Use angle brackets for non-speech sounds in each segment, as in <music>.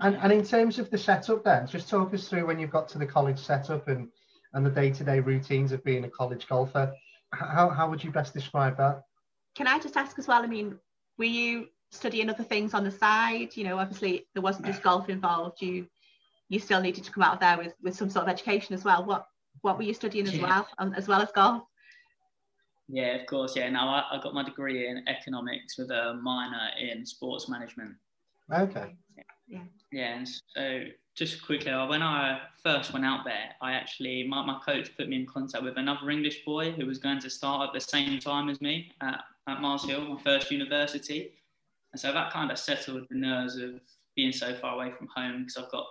And, and in terms of the setup then, just talk us through when you've got to the college setup and, and the day-to-day routines of being a college golfer. How, how would you best describe that? Can I just ask as well, I mean, were you studying other things on the side? You know, obviously there wasn't just golf involved. You you still needed to come out of there with, with some sort of education as well. What what were you studying as yeah. well, um, as well as golf? Yeah, of course. Yeah, now I, I got my degree in economics with a minor in sports management. Okay. Yeah. Yeah, and so just quickly, when I first went out there, I actually my, my coach put me in contact with another English boy who was going to start at the same time as me at, at Mars Hill, my first university. And so that kind of settled the nerves of being so far away from home because I've got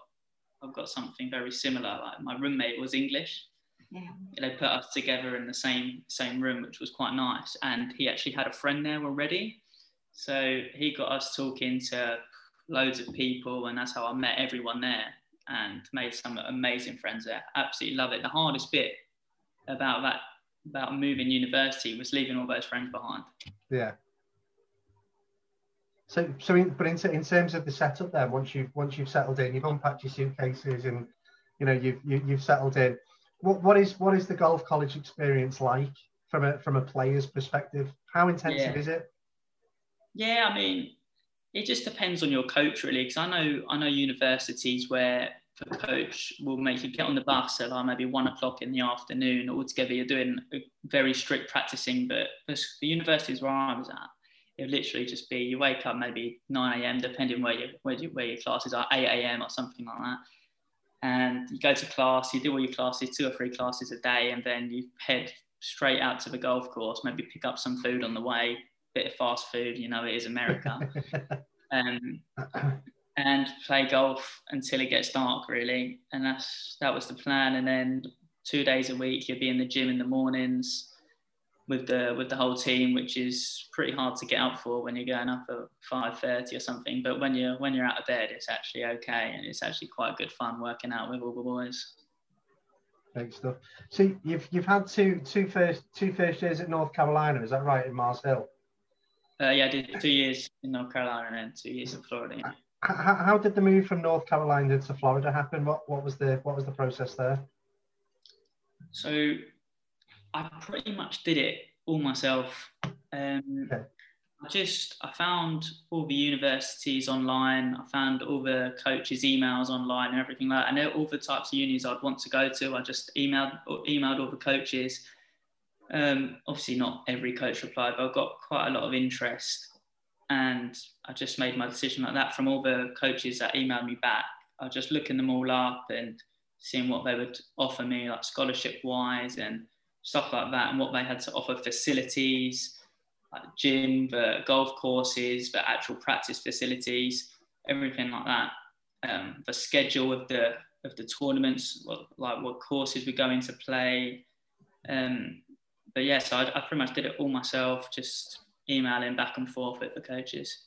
I've got something very similar. Like my roommate was English. Yeah. They put us together in the same same room, which was quite nice. And he actually had a friend there already. So he got us talking to loads of people, and that's how I met everyone there and made some amazing friends there. Absolutely love it. The hardest bit about that about moving university was leaving all those friends behind. Yeah. So, so in, but in, in terms of the setup there, once you've once you've settled in, you've unpacked your suitcases, and you know you've you, have you have settled in. What what is what is the golf college experience like from a from a player's perspective? How intensive yeah. is it? Yeah, I mean, it just depends on your coach really, because I know I know universities where the coach will make you get on the bus at like maybe one o'clock in the afternoon. Altogether, you're doing very strict practicing. But the universities where I was at, it literally just be you wake up maybe 9 a.m. depending where you where, you, where your classes are 8 a.m. or something like that and you go to class you do all your classes two or three classes a day and then you head straight out to the golf course maybe pick up some food on the way bit of fast food you know it is America <laughs> um, and play golf until it gets dark really and that's that was the plan and then two days a week you'd be in the gym in the mornings with the with the whole team, which is pretty hard to get up for when you're going up at five thirty or something. But when you're when you're out of bed, it's actually okay, and it's actually quite good fun working out with all the boys. Great stuff. So you've you've had two two first two first years at North Carolina, is that right? In Mars Hill. Uh, yeah, I did two years in North Carolina and two years in Florida. Yeah. How, how did the move from North Carolina to Florida happen? What what was the what was the process there? So I pretty much did it all myself. Um, okay. I just I found all the universities online. I found all the coaches' emails online and everything like that. know all the types of unis I'd want to go to. I just emailed emailed all the coaches. Um, obviously, not every coach replied, but I got quite a lot of interest, and I just made my decision like that from all the coaches that emailed me back. I was just looking them all up and seeing what they would offer me, like scholarship wise and stuff like that, and what they had to offer facilities, like gym, the golf courses, the actual practice facilities, everything like that. Um, the schedule of the of the tournaments, what, like what courses we're going to play. Um, but yeah, so I, I pretty much did it all myself, just emailing back and forth with the coaches.